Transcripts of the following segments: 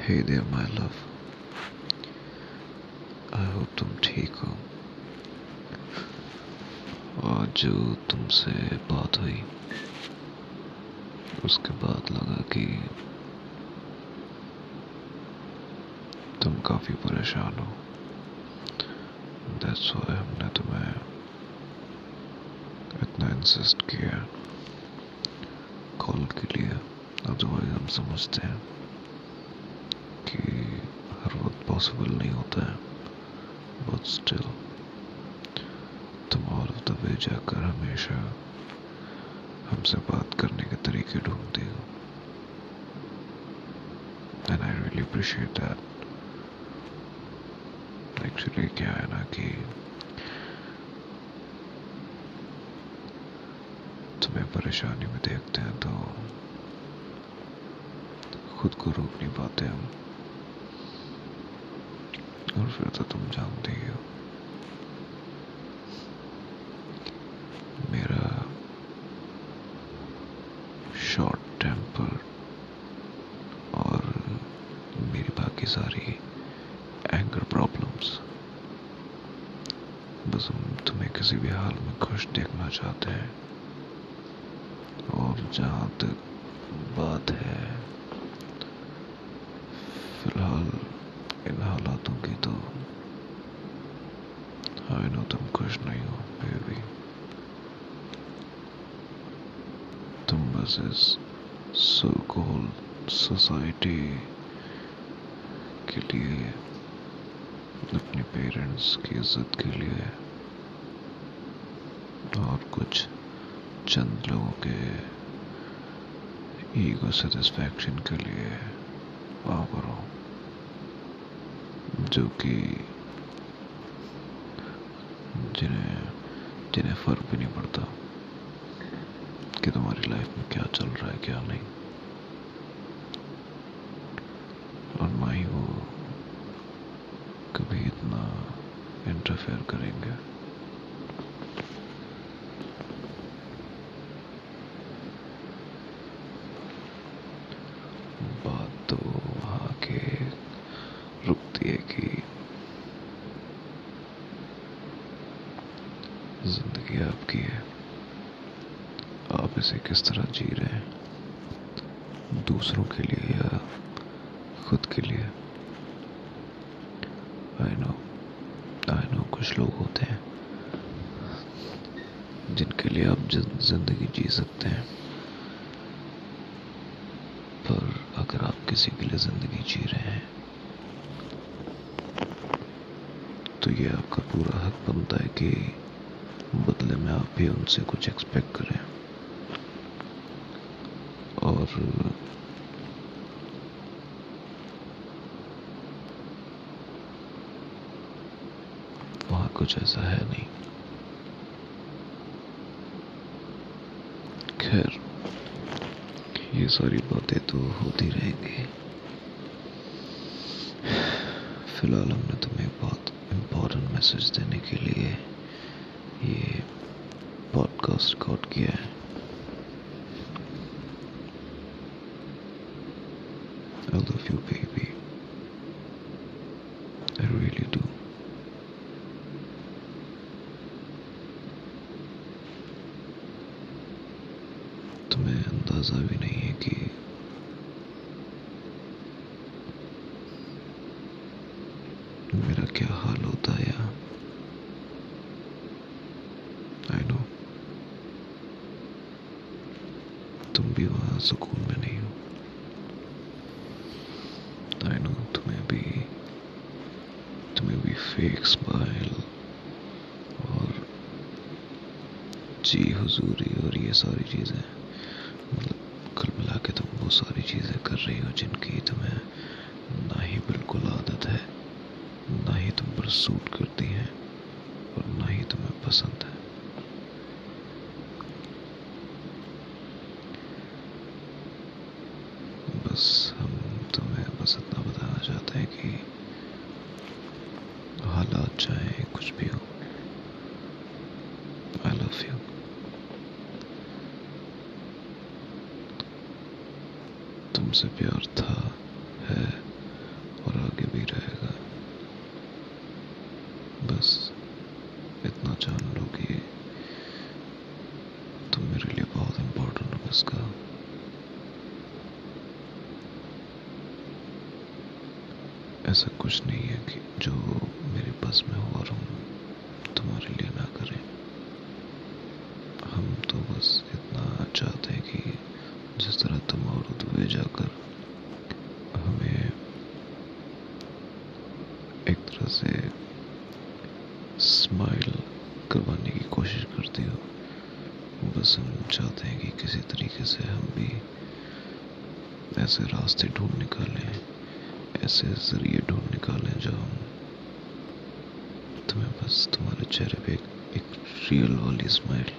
Hey there, my love. I hope तुम ठीक हो। आज जो तुमसे बात हुई उसके बाद लगा कि तुम काफ़ी परेशान हो। दैट्स वाई हमने तुम्हें इतना इंसिस्ट किया। कॉल के लिए। अदरवाइज़ हम समझते हैं। पॉसिबल नहीं होता है। बट स्टिल तुम ऑल ऑफ़ द वे जाकर हमेशा हमसे बात करने के तरीके ढूंढती हो। And I really appreciate that actually क्या है ना कि तुम्हें परेशानी में देखते हैं तो खुद को रोक नहीं पाते हम। और फिर तो तुम जानते ही हो। मेरा शॉर्ट टेम्पर और मेरी बाकी सारी एंगर प्रॉब्लम्स बस हम तुम्हें किसी भी हाल में खुश देखना चाहते हैं। और जहाँ तक बात है, फ़िलहाल इन हालातों की तो आई नो तुम खुश नहीं हो बेबी तुम बस इस सो सोसाइटी के लिए, अपने पेरेंट्स की इज़्ज़त के लिए, और कुछ चंद लोगों के ईगो सेटिस्फैक्शन के लिए पर हो जो कि जिन्हें जिन्हें फ़र्क भी नहीं पड़ता कि तुम्हारी लाइफ में क्या चल रहा है, क्या नहीं। और ना ही वो कभी इतना इंटरफेयर करेंगे बात तो वहाँ के रुकती है कि आपकी है। आप इसे किस तरह जी रहे हैं? दूसरों के लिए या खुद के लिए? आई नो आई नो कुछ लोग होते हैं जिनके लिए आप ज़िंदगी जी सकते हैं। पर अगर आप किसी के लिए ज़िंदगी जी रहे हैं तो ये आपका पूरा हक बनता है कि भी उनसे कुछ एक्सपेक्ट करें। और, वहाँ कुछ ऐसा है नहीं। खैर, ये सारी बातें तो होती रहेंगी। फ़िलहाल हमने तुम्हें बहुत इम्पोर्टेंट मैसेज देने के लिए ये पॉडकास्ट रिकॉर्ड किया है I love you, baby. I really do. तुम्हें अंदाज़ा भी नहीं है कि मेरा क्या हाल होता है यहाँ आई नो तुम भी वहाँ सुकून में नहीं हो। आई नो तुम्हें भी तुम्हें भी फेक स्माइल और जी हुजूरी और ये सारी चीज़ें। मतलब कुल मिला के तुम वो सारी चीज़ें कर रही हो जिनकी तुम्हें ना ही बिल्कुल आदत है, ना ही तुम पर सूट करती हैं और ना ही तुम्हें पसंद है बस हम तुम्हें बस इतना बताना चाहते हैं कि हालात चाहे कुछ भी हो। आई लव यू तुमसे प्यार था, है, और आगे भी रहेगा। बस इतना जान लो कि तुम मेरे लिए बहुत इम्पोर्टेंट हो इसका ऐसा कुछ नहीं है कि जो मेरे पास में हो और हम तुम्हारे लिए ना करें हम तो बस इतना चाहते हैं कि जिस तरह तुम और दुबई जाकर हमें एक तरह से स्माइल करवाने की कोशिश करती हो बस हम चाहते हैं कि किसी तरीके से हम भी ऐसे रास्ते ढूंढ निकालें ऐसे ज़रिए ढूंढ निकालें जो हम तुम्हें बस तुम्हारे चेहरे पे एक, एक रियल वाली स्माइल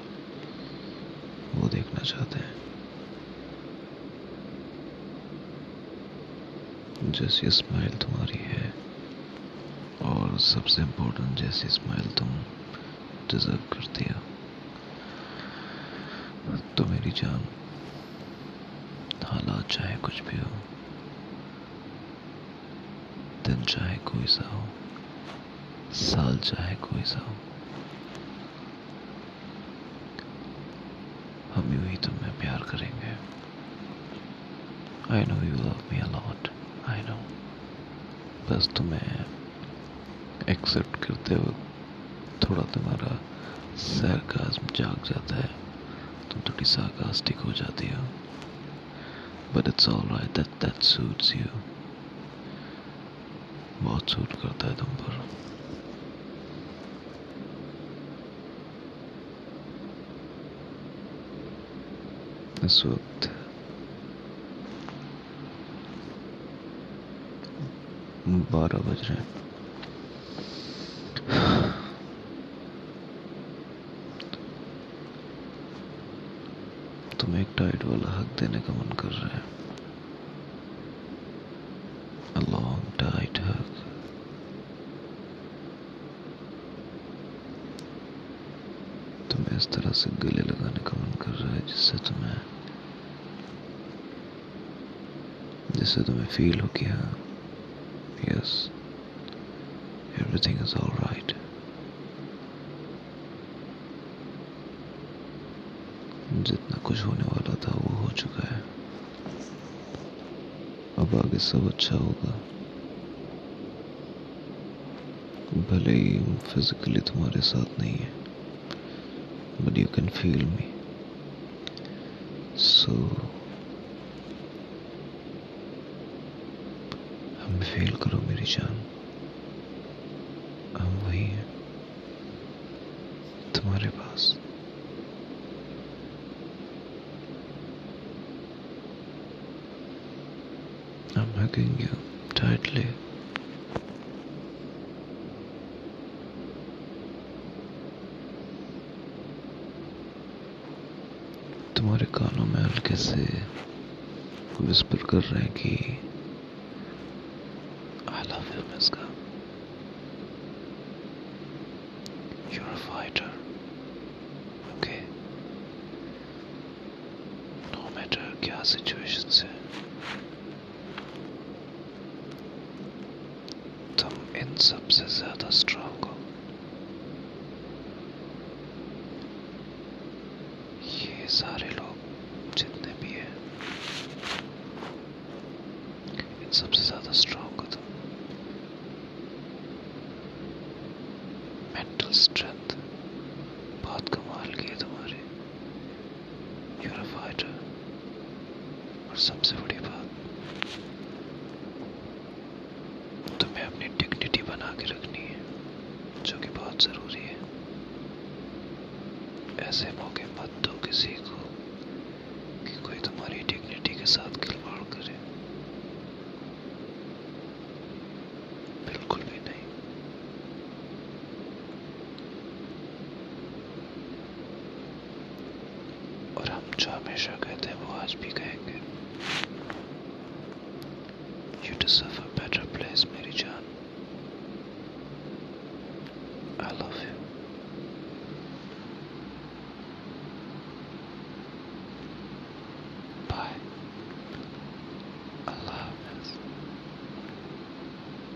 वो देखना चाहते हैं। जैसी स्माइल तुम्हारी है और सबसे इम्पोर्टेंट जैसी स्माइल तुम डिजर्व करती हो। तो मेरी जान। हालात चाहे कुछ भी हो, दिन चाहे कोई सा हो, साल चाहे कोई सा हो, हम यूँ ही तुम्हें प्यार करेंगे। I know you love me a lot I know बस तुम्हें एक्सेप्ट करते वक्त थोड़ा तुम्हारा सरकाज्म जाग जाता है। तुम थोड़ी सार्कास्टिक हो जाती हो। But it's all right that that suits you बहुत सूट करता है तुम पर। इस वक्त बारह बज रहे हैं तुम्हें एक टाइट वाला हक देने का मन कर रहा है. तुम्हें इस तरह से गले लगाने का मन कर रहा है जिससे तुम्हें जिससे तुम्हें फील हो हाँ yes everything is all right जितना कुछ होने वाला था वो हो चुका है अब आगे सब अच्छा होगा। भले ही फिजिकली तुम्हारे साथ नहीं है but you can feel me so हम फील करो मेरी जान। हम वही हैं, तुम्हारे पास। I'm hugging you tightly. तुम्हारे कानों में हल्के से विस्पर कर रहे हैं कि I love you Miska You're a fighter. Okay. No matter क्या सिचुएशन है तुम इन सबसे ज़्यादा स्ट्रांग हो ये सारे लोग जितने भी हैं, इन सबसे ज़्यादा स्ट्रांग हो तुम मेंटल स्ट्रेंथ बहुत कमाल की है तुम्हारी। यूर फाइटर और सबसे बड़ी बात to suffer.